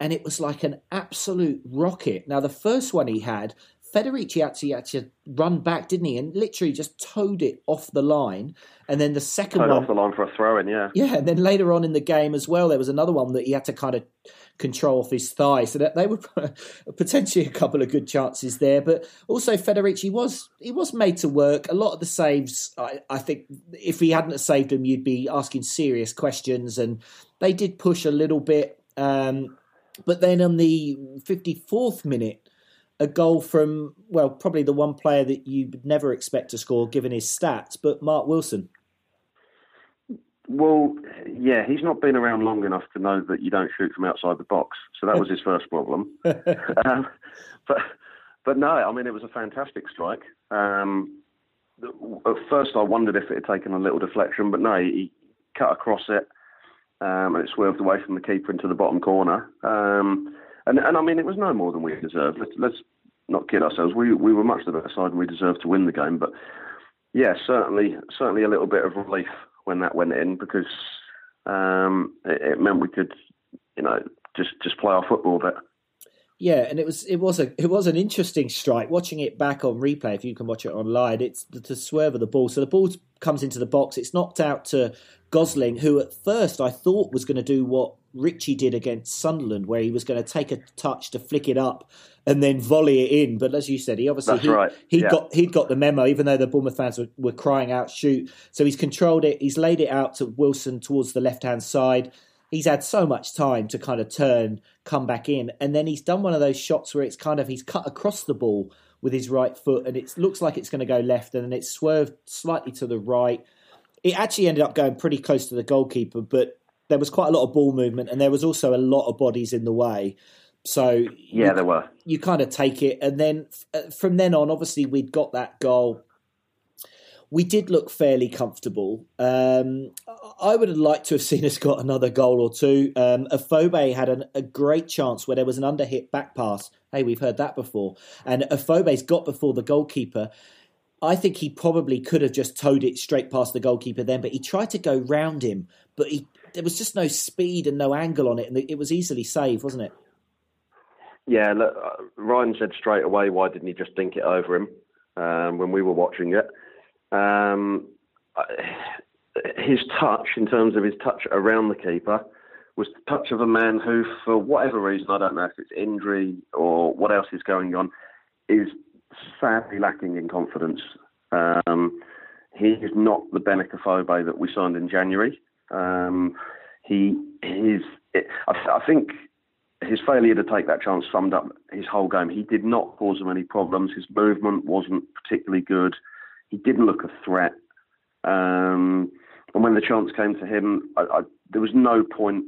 and it was like an absolute rocket. Now, the first one he had, Federici actually had to run back, didn't he? And literally just towed it off the line. And then the second towed one off the line for a throw in, yeah. Yeah, and then later on in the game as well, there was another one that he had to kind of control off his thigh. So that they were potentially a couple of good chances there. But also Federici was he was made to work. A lot of the saves, I, I think, if he hadn't saved them, you'd be asking serious questions. And they did push a little bit. Um, but then on the 54th minute, a goal from well, probably the one player that you would never expect to score given his stats, but Mark Wilson. Well, yeah, he's not been around long enough to know that you don't shoot from outside the box. So that was his first problem. um, but but no, I mean it was a fantastic strike. Um, at first, I wondered if it had taken a little deflection, but no, he cut across it um, and it swerved away from the keeper into the bottom corner. Um, and and I mean it was no more than we deserved. Let's, let's not kid ourselves. We we were much the better side and we deserved to win the game. But yeah, certainly certainly a little bit of relief when that went in because um, it, it, meant we could, you know, just just play our football a bit. Yeah, and it was it was a it was an interesting strike. Watching it back on replay, if you can watch it online, it's the, the swerve of the ball. So the ball comes into the box. It's knocked out to Gosling, who at first I thought was going to do what Ritchie did against Sunderland, where he was going to take a touch to flick it up and then volley it in. But as you said, he obviously he, right. he yeah. got he'd got the memo, even though the Bournemouth fans were, were crying out shoot. So he's controlled it. He's laid it out to Wilson towards the left hand side he's had so much time to kind of turn, come back in, and then he's done one of those shots where it's kind of he's cut across the ball with his right foot, and it looks like it's going to go left, and then it's swerved slightly to the right. It actually ended up going pretty close to the goalkeeper, but there was quite a lot of ball movement, and there was also a lot of bodies in the way. So yeah, you, there were. You kind of take it, and then uh, from then on, obviously we'd got that goal we did look fairly comfortable. Um, I would have liked to have seen us got another goal or two. Um, Afobe had an, a great chance where there was an underhit back pass. Hey, we've heard that before. And Afobe's got before the goalkeeper. I think he probably could have just towed it straight past the goalkeeper then, but he tried to go round him, but he, there was just no speed and no angle on it, and it was easily saved, wasn't it? Yeah, look, uh, Ryan said straight away, why didn't he just dink it over him um, when we were watching it? Um, his touch, in terms of his touch around the keeper, was the touch of a man who, for whatever reason, I don't know if it's injury or what else is going on, is sadly lacking in confidence. Um, he is not the Benik Afobe that we signed in January. Um, he is. I, I think his failure to take that chance summed up his whole game. He did not cause him any problems. His movement wasn't particularly good. He didn't look a threat. Um, and when the chance came to him, I, I, there was no point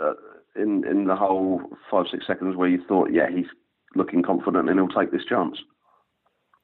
uh, in in the whole five six seconds where you thought, yeah, he's looking confident and he'll take this chance.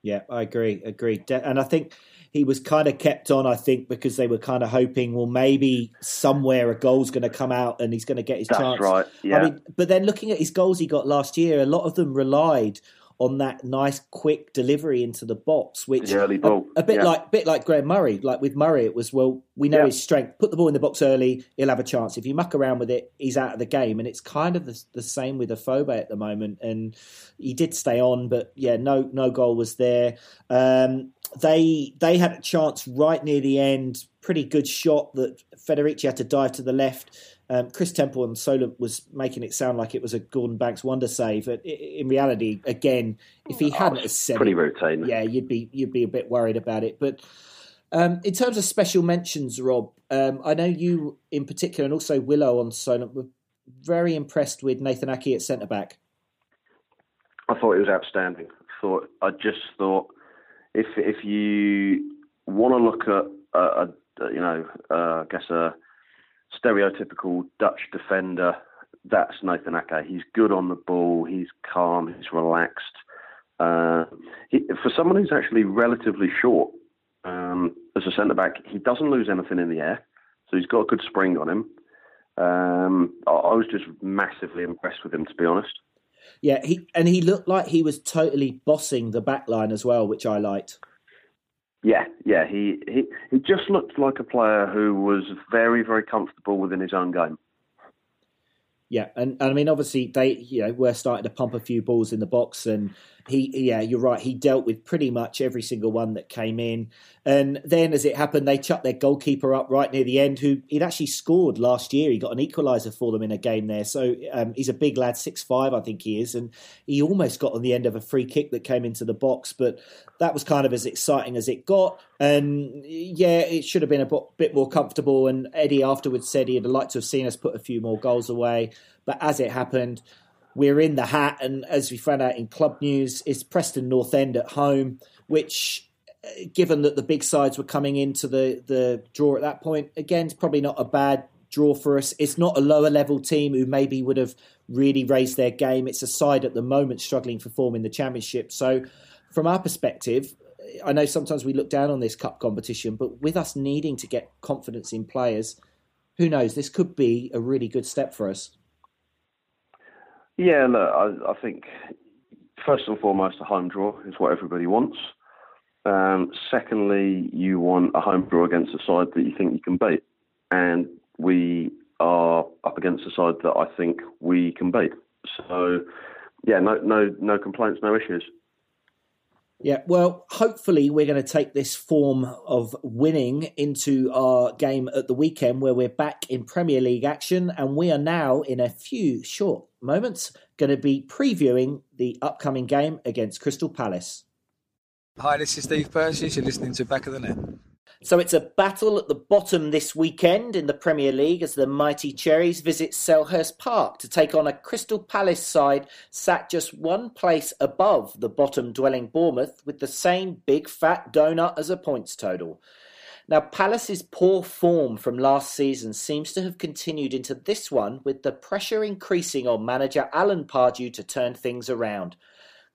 Yeah, I agree. Agree. And I think he was kind of kept on. I think because they were kind of hoping, well, maybe somewhere a goal's going to come out and he's going to get his That's chance. Right. Yeah. I mean, but then looking at his goals he got last year, a lot of them relied on that nice quick delivery into the box, which the early ball. A, a bit yeah. like bit like Graham Murray. Like with Murray, it was well, we know yeah. his strength. Put the ball in the box early, he'll have a chance. If you muck around with it, he's out of the game. And it's kind of the, the same with Afobe at the moment. And he did stay on, but yeah, no no goal was there. Um, they they had a chance right near the end. Pretty good shot that Federici had to dive to the left. Um, Chris Temple and Solent was making it sound like it was a Gordon Banks wonder save. But in reality, again, if he hadn't oh, said pretty it, routine, yeah, you'd be you'd be a bit worried about it. But um, in terms of special mentions, Rob, um, I know you in particular, and also Willow on Solent, were very impressed with Nathan Ake at centre back. I thought it was outstanding. I thought I just thought if if you want to look at a, a you know, uh, I guess a stereotypical Dutch defender, that's Nathan Ake. He's good on the ball. He's calm. He's relaxed. Uh, he, for someone who's actually relatively short um, as a centre back, he doesn't lose anything in the air, so he's got a good spring on him. Um, I, I was just massively impressed with him, to be honest. Yeah, he and he looked like he was totally bossing the back line as well, which I liked. Yeah, yeah, he, he he just looked like a player who was very, very comfortable within his own game. Yeah, and, and I mean, obviously they, you know, were starting to pump a few balls in the box, and he, yeah, you're right. He dealt with pretty much every single one that came in, and then as it happened, they chucked their goalkeeper up right near the end, who he'd actually scored last year. He got an equaliser for them in a game there, so um, he's a big lad, six five, I think he is, and he almost got on the end of a free kick that came into the box, but that was kind of as exciting as it got, and yeah, it should have been a bit more comfortable. And Eddie afterwards said he'd like to have seen us put a few more goals away, but as it happened we're in the hat, and as we found out in club news, it's Preston North End at home, which, uh, given that the big sides were coming into the, the draw at that point, again, it's probably not a bad draw for us. It's not a lower level team who maybe would have really raised their game. It's a side at the moment struggling for form in the championship. So, from our perspective, I know sometimes we look down on this cup competition, but with us needing to get confidence in players, who knows? This could be a really good step for us. Yeah, look, I, I think first and foremost, a home draw is what everybody wants. Um, secondly, you want a home draw against a side that you think you can beat, and we are up against a side that I think we can beat. So, yeah, no, no, no complaints, no issues. Yeah, well, hopefully we're going to take this form of winning into our game at the weekend where we're back in Premier League action and we are now in a few short moments going to be previewing the upcoming game against Crystal Palace. Hi, this is Steve Purchase. You're listening to Back of the Net. So it's a battle at the bottom this weekend in the Premier League as the mighty Cherries visit Selhurst Park to take on a Crystal Palace side sat just one place above the bottom dwelling Bournemouth with the same big fat donut as a points total. Now, Palace's poor form from last season seems to have continued into this one, with the pressure increasing on manager Alan Pardew to turn things around.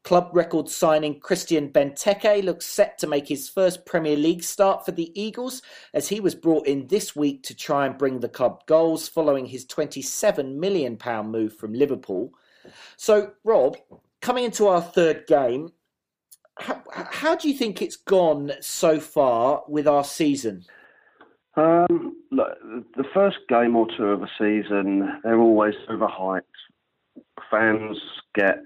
Club record signing Christian Benteke looks set to make his first Premier League start for the Eagles as he was brought in this week to try and bring the club goals following his £27 million move from Liverpool. So, Rob, coming into our third game, how, how do you think it's gone so far with our season? Um, look, the first game or two of a season, they're always overhyped. Fans get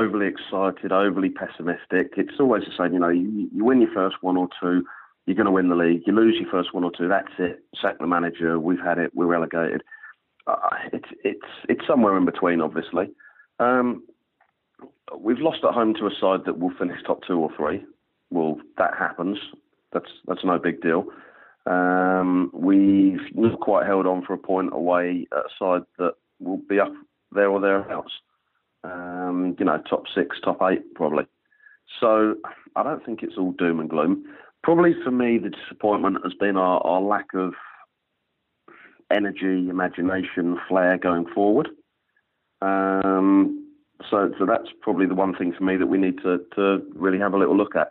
overly excited, overly pessimistic. It's always the same. You know, you, you win your first one or two, you're going to win the league. You lose your first one or two, that's it. Sack the manager. We've had it. We're relegated. Uh, it's it's it's somewhere in between, obviously. Um, we've lost at home to a side that will finish top two or three. Well, that happens. That's that's no big deal. Um, we've not quite held on for a point away at a side that will be up there or thereabouts um, you know, top six, top eight, probably. So I don't think it's all doom and gloom. Probably for me, the disappointment has been our, our lack of energy, imagination, flair going forward. Um, so, so that's probably the one thing for me that we need to, to really have a little look at.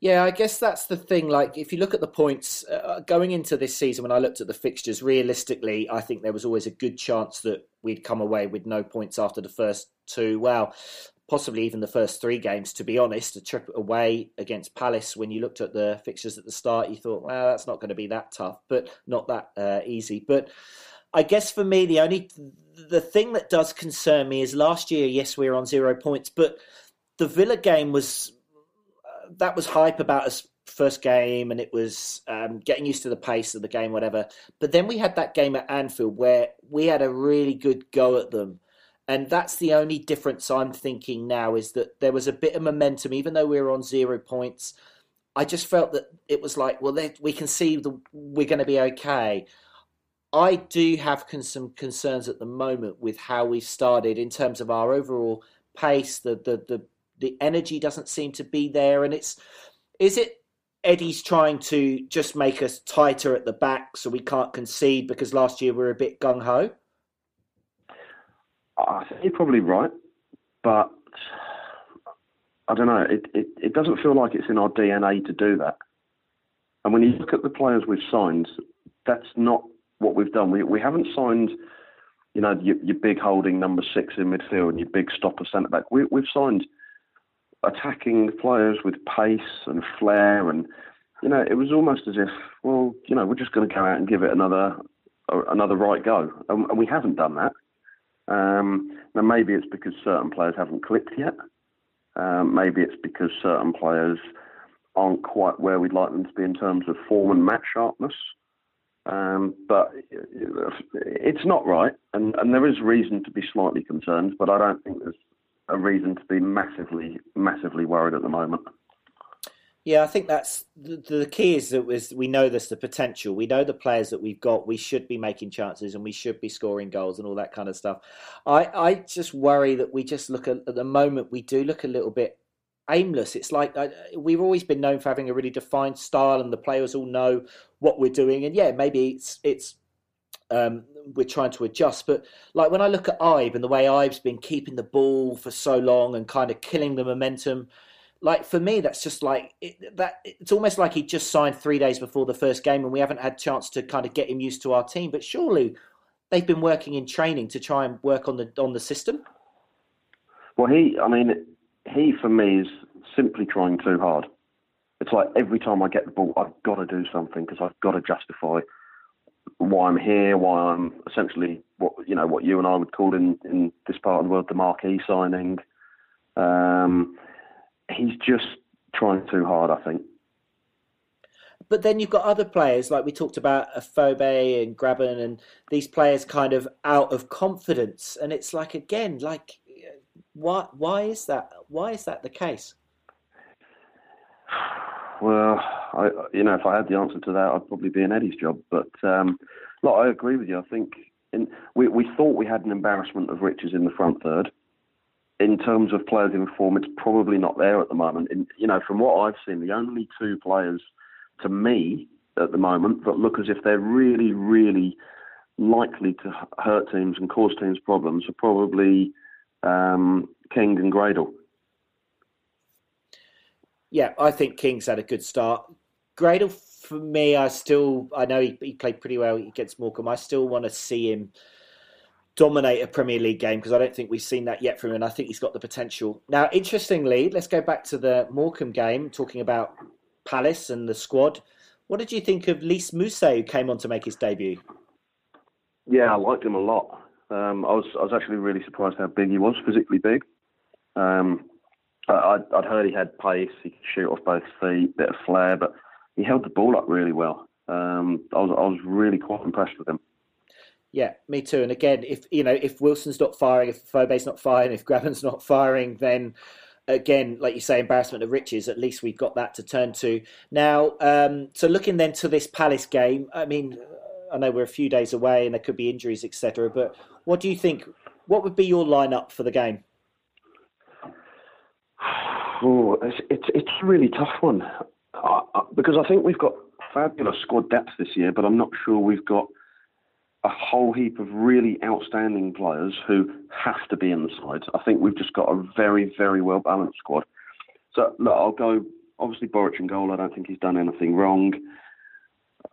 Yeah, I guess that's the thing. Like, if you look at the points uh, going into this season, when I looked at the fixtures, realistically, I think there was always a good chance that we'd come away with no points after the first two. Well, possibly even the first three games, to be honest. A trip away against Palace, when you looked at the fixtures at the start, you thought, well, that's not going to be that tough, but not that uh, easy. But I guess for me, the only the thing that does concern me is last year, yes, we were on zero points, but the Villa game was that was hype about us first game and it was um, getting used to the pace of the game, whatever. But then we had that game at Anfield where we had a really good go at them. And that's the only difference I'm thinking now is that there was a bit of momentum, even though we were on zero points. I just felt that it was like, well, we can see the, we're going to be okay. I do have con- some concerns at the moment with how we started in terms of our overall pace, the the the the energy doesn't seem to be there, and it's is it Eddie's trying to just make us tighter at the back so we can't concede because last year we were a bit gung ho? I think you're probably right, but I don't know. It, it, it doesn't feel like it's in our DNA to do that. And when you look at the players we've signed, that's not what we've done. We, we haven't signed, you know, your, your big holding number six in midfield and your big stopper centre back. We, we've signed attacking players with pace and flair, and you know, it was almost as if, well, you know, we're just going to go out and give it another another right go, and, and we haven't done that. Um, now maybe it's because certain players haven't clicked yet. Um, maybe it's because certain players aren't quite where we'd like them to be in terms of form and match sharpness. Um, but it's not right, and, and there is reason to be slightly concerned. But I don't think there's a reason to be massively, massively worried at the moment. Yeah, I think that's the, the key is that was we know there's the potential. We know the players that we've got. We should be making chances and we should be scoring goals and all that kind of stuff. I, I just worry that we just look at, at the moment we do look a little bit aimless. It's like uh, we've always been known for having a really defined style, and the players all know what we're doing. And yeah, maybe it's it's um, we're trying to adjust. But like when I look at Ibe and the way Ibe's been keeping the ball for so long and kind of killing the momentum, like for me, that's just like it, that. It's almost like he just signed three days before the first game, and we haven't had chance to kind of get him used to our team. But surely they've been working in training to try and work on the on the system. Well, he, I mean, he for me is simply trying too hard. It's like every time I get the ball, I've got to do something because I've got to justify why I'm here, why I'm essentially what you know what you and I would call in in this part of the world the marquee signing. Um, he's just trying too hard, I think. But then you've got other players like we talked about Afobe and Grabban and these players kind of out of confidence, and it's like again, like why why is that? Why is that the case? Well, I, you know, if I had the answer to that, I'd probably be in Eddie's job. But um, look, I agree with you. I think in, we we thought we had an embarrassment of riches in the front third. In terms of players in form, it's probably not there at the moment. In, you know, from what I've seen, the only two players to me at the moment that look as if they're really, really likely to hurt teams and cause teams problems are probably um, King and Gradel yeah, I think King's had a good start. Gradel, for me, I still, I know he, he played pretty well against Morecambe. I still want to see him dominate a Premier League game because I don't think we've seen that yet from him. And I think he's got the potential. Now, interestingly, let's go back to the Morecambe game, talking about Palace and the squad. What did you think of Lys Mousset, who came on to make his debut? Yeah, I liked him a lot. Um, I was I was actually really surprised how big he was, physically big. Um, I'd, I'd heard he had pace, he could shoot off both feet, bit of flair, but he held the ball up really well. Um, I was I was really quite impressed with him. Yeah, me too. And again, if you know, if Wilson's not firing, if Fobe's not firing, if Grabban's not firing, then again, like you say, embarrassment of riches. At least we've got that to turn to now. Um, so looking then to this Palace game, I mean, I know we're a few days away and there could be injuries, etc. But what do you think? What would be your lineup for the game? Oh, it's, it's, it's a really tough one because I think we've got fabulous squad depth this year, but I'm not sure we've got a whole heap of really outstanding players who have to be in the side. I think we've just got a very, very well balanced squad. So look, I'll go. Obviously, Boruc in goal. I don't think he's done anything wrong.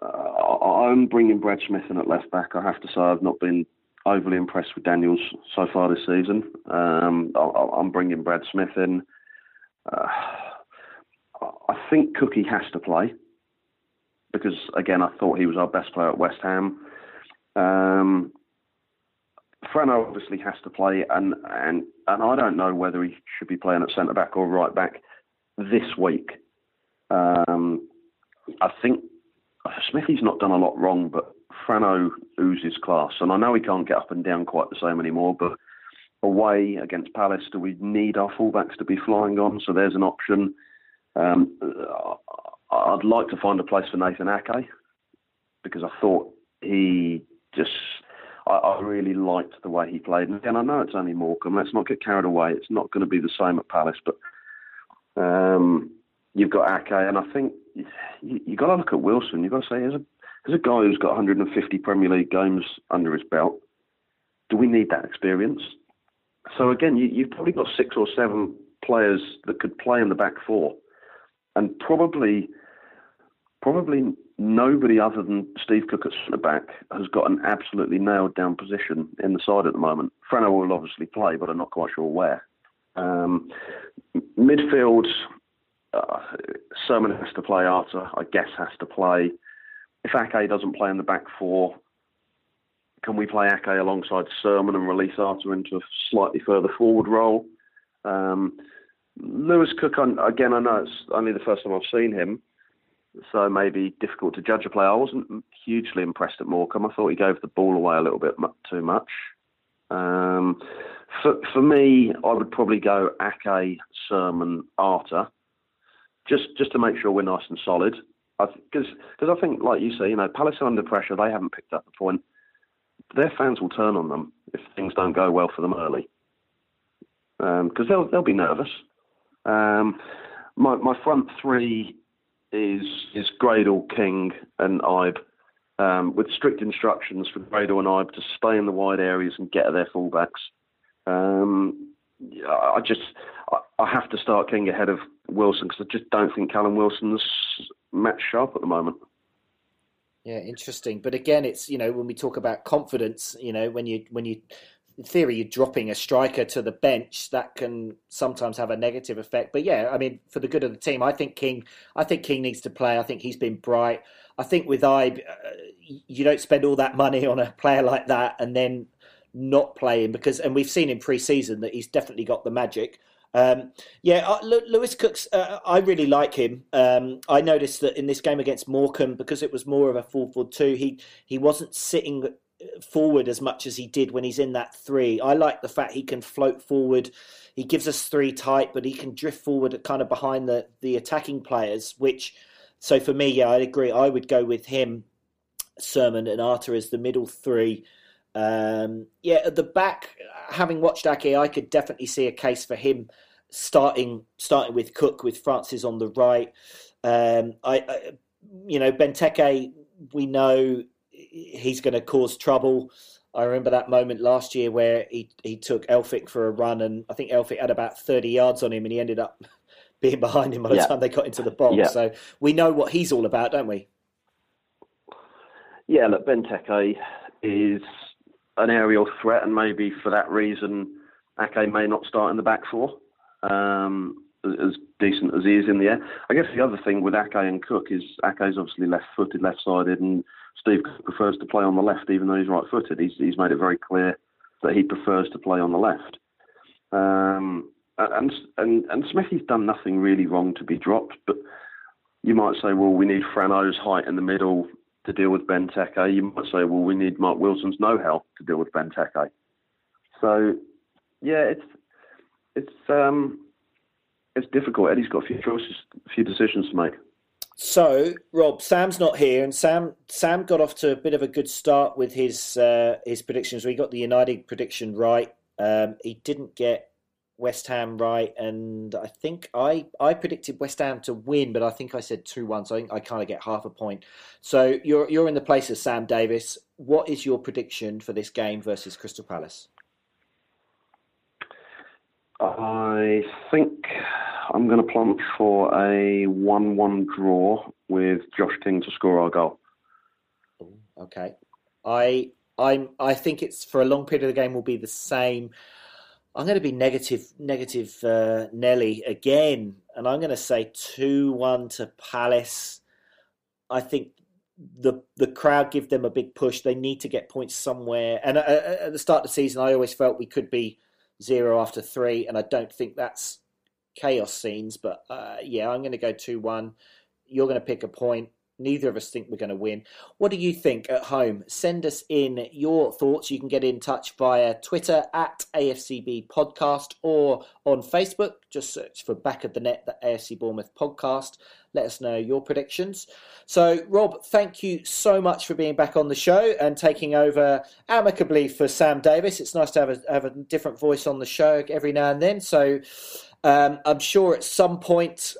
Uh, I'm bringing Brad Smith in at left back. I have to say I've not been overly impressed with Daniels so far this season. Um, I'm bringing Brad Smith in. Uh, I think Cookie has to play because, again, I thought he was our best player at West Ham. Um, Frano obviously has to play, and, and and I don't know whether he should be playing at centre back or right back this week. Um, I think Smithy's not done a lot wrong, but Frano oozes class, and I know he can't get up and down quite the same anymore, but away against Palace, do we need our fullbacks to be flying on? So there's an option. Um, I'd like to find a place for Nathan Ake because I thought he just, I, I, really liked the way he played. And again, I know it's only Morecambe. Let's not get carried away. It's not going to be the same at Palace, but um, you've got Ake, and I think you, have got to look at Wilson. You've got to say, as a, as a guy who's got 150 Premier League games under his belt, do we need that experience? So again, you, you've probably got six or seven players that could play in the back four, and probably, probably nobody other than Steve Cook at centre back has got an absolutely nailed down position in the side at the moment. Frano will obviously play, but I'm not quite sure where. Um, midfield, uh, Surman has to play. Arter, I guess, has to play. If Ake doesn't play in the back four, can we play Ake alongside Surman and release Arter into a slightly further forward role? Um, Lewis Cook, again, I know it's only the first time I've seen him, so maybe difficult to judge a player. I wasn't hugely impressed at Morecambe. I thought he gave the ball away a little bit too much. Um, for, for me, I would probably go Ake, Surman, Arter, just just to make sure we're nice and solid. Because I, I think, like you say, you know, Palace are under pressure. They haven't picked up the point. Their fans will turn on them if things don't go well for them early. Because um, they'll they'll be nervous. Um, my my front three is is Gradel, King, and Ibe, um, with strict instructions for Gradel and Ibe to stay in the wide areas and get their fullbacks. Um, I just I have to start King ahead of Wilson because I just don't think Callum Wilson's match sharp at the moment. Yeah, interesting. But again, it's you know when we talk about confidence, you know when you when you in theory you're dropping a striker to the bench that can sometimes have a negative effect. But yeah, I mean for the good of the team, I think King I think King needs to play. I think he's been bright. I think with Ibe, uh, you don't spend all that money on a player like that and then not playing because, and we've seen in pre-season that he's definitely got the magic. Um, yeah, uh, Lewis Cooks, uh, I really like him. Um, I noticed that in this game against Morecambe, because it was more of a 4 4 2, he, he wasn't sitting forward as much as he did when he's in that three. I like the fact he can float forward. He gives us three tight, but he can drift forward kind of behind the, the attacking players, which, so for me, yeah, I'd agree. I would go with him, Surman and Arter as the middle three. Um, yeah, at the back, having watched Ake, I could definitely see a case for him starting starting with Cook with Francis on the right. Um, I, I, you know, Benteke, we know he's going to cause trouble. I remember that moment last year where he he took Elphick for a run, and I think Elphick had about thirty yards on him, and he ended up being behind him by the yeah. time they got into the box. Yeah. So we know what he's all about, don't we? Yeah, look, Benteke is an aerial threat, and maybe for that reason, Ake may not start in the back four. Um, as decent as he is in the air. I guess the other thing with Ake and Cook is Ake's obviously left-footed, left-sided, and Steve prefers to play on the left, even though he's right-footed. He's, he's made it very clear that he prefers to play on the left. Um, and and and Smithy's done nothing really wrong to be dropped, but you might say, well, we need Frano's height in the middle to deal with Ben Benteke. You might say, well, we need Mark Wilson's know-how to deal with Ben Benteke. So, yeah, it's it's um, it's difficult. Eddie's got a few choices, a few decisions to make. So, Rob, Sam's not here, and Sam Sam got off to a bit of a good start with his uh, his predictions. We got the United prediction right. Um, he didn't get West Ham right, and I think I I predicted West Ham to win, but I think I said two one, so I think I kind of get half a point. So you're you're in the place of Sam Davis. What is your prediction for this game versus Crystal Palace? I think I'm going to plump for a one-one draw with Josh King to score our goal. Okay, I I'm I think it's for a long period of the game will be the same. I'm going to be negative, negative uh, Nelly again, and I'm going to say two one to Palace. I think the the crowd give them a big push. They need to get points somewhere. And at, at the start of the season, I always felt we could be zero after three, and I don't think that's chaos scenes. But uh, yeah, I'm going to go two one. You're going to pick a point. Neither of us think we're going to win. What do you think at home? Send us in your thoughts. You can get in touch via Twitter at AFCB Podcast or on Facebook. Just search for Back of the Net, the AFC Bournemouth podcast. Let us know your predictions. So, Rob, thank you so much for being back on the show and taking over amicably for Sam Davis. It's nice to have a, have a different voice on the show every now and then. So, um, I'm sure at some point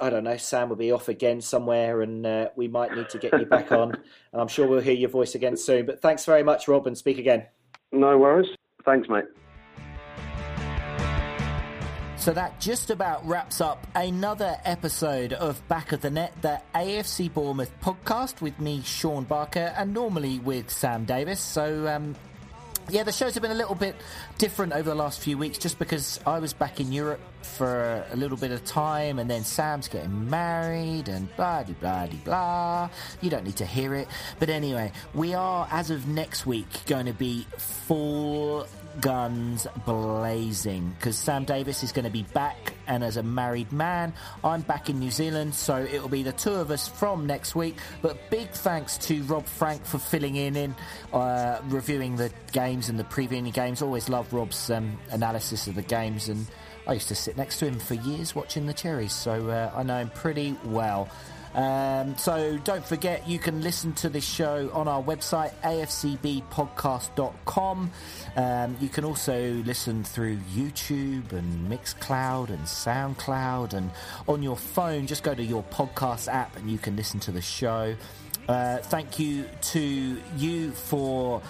I don't know, Sam will be off again somewhere, and uh, we might need to get you back on. And I'm sure we'll hear your voice again soon. But thanks very much, Rob, and speak again. No worries. Thanks, mate. So that just about wraps up another episode of Back of the Net, the AFC Bournemouth podcast with me, Sean Barker, and normally with Sam Davis. So, um, yeah, the shows have been a little bit different over the last few weeks just because I was back in Europe for a little bit of time and then Sam's getting married and blah blah blah blah. You don't need to hear it. But anyway, we are, as of next week, going to be full guns blazing because Sam Davis is going to be back, and as a married man, I'm back in New Zealand, so it'll be the two of us from next week. But big thanks to Rob Frank for filling in, in uh, reviewing the games and the previewing games. Always love Rob's um, analysis of the games, and I used to sit next to him for years watching the Cherries, so uh, I know him pretty well. Um, so don't forget, you can listen to this show on our website, afcbpodcast.com. Um, you can also listen through YouTube and Mixcloud and SoundCloud. And on your phone, just go to your podcast app and you can listen to the show. Uh, thank you to you for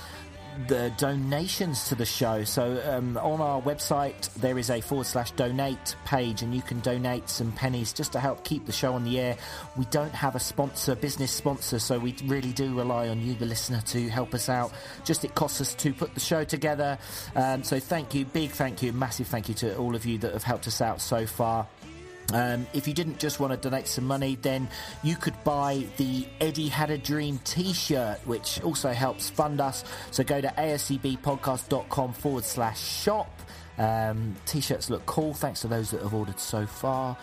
the donations to the show. So um, on our website, there is a forward slash donate page, and you can donate some pennies just to help keep the show on the air. We don't have a sponsor, business sponsor, so we really do rely on you, the listener, to help us out. Just it costs us to put the show together. Um, so thank you, big thank you, massive thank you to all of you that have helped us out so far. Um, if you didn't just want to donate some money, then you could buy the Eddie Had a Dream t shirt, which also helps fund us. So go to afcbpodcast.com forward slash shop. Um, t shirts look cool. Thanks to those that have ordered so far.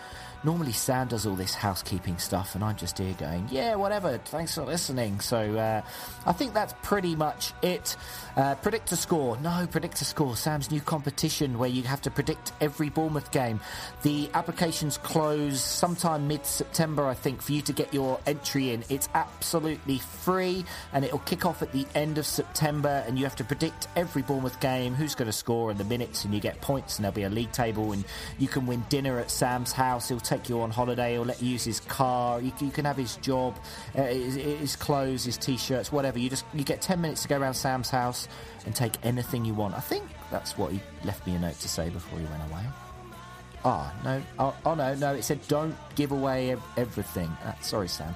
Normally, Sam does all this housekeeping stuff, and I'm just here going, yeah, whatever, thanks for listening. So uh, I think that's pretty much it. Uh, predict a score. No, predict a score. Sam's new competition where you have to predict every Bournemouth game. The applications close sometime mid September, I think, for you to get your entry in. It's absolutely free, and it'll kick off at the end of September, and you have to predict every Bournemouth game, who's going to score, and the minutes, and you get points, and there'll be a league table, and you can win dinner at Sam's house. He'll take you on holiday. He'll let you use his car. You, you can have his job, uh, his, his, clothes, his t-shirts, whatever. You just you get ten minutes to go around Sam's house and take anything you want. I think that's what he left me a note to say before he went away. Ah, oh, no. Oh, oh, no, no. It said don't give away everything. Uh, sorry, Sam.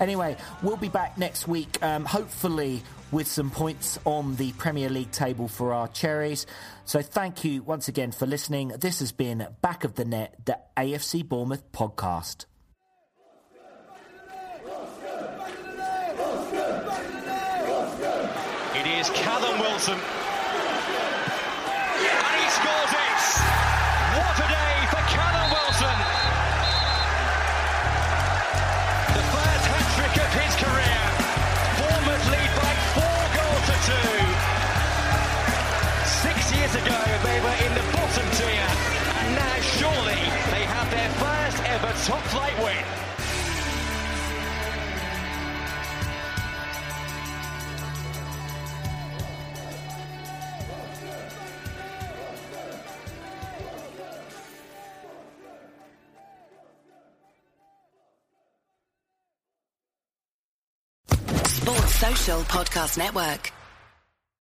Anyway, we'll be back next week, um, hopefully with some points on the Premier League table for our Cherries. So thank you once again for listening. This has been Back of the Net, the AFC Bournemouth podcast. It is Callum Wilson. Ever top-flight win. Social Podcast Network.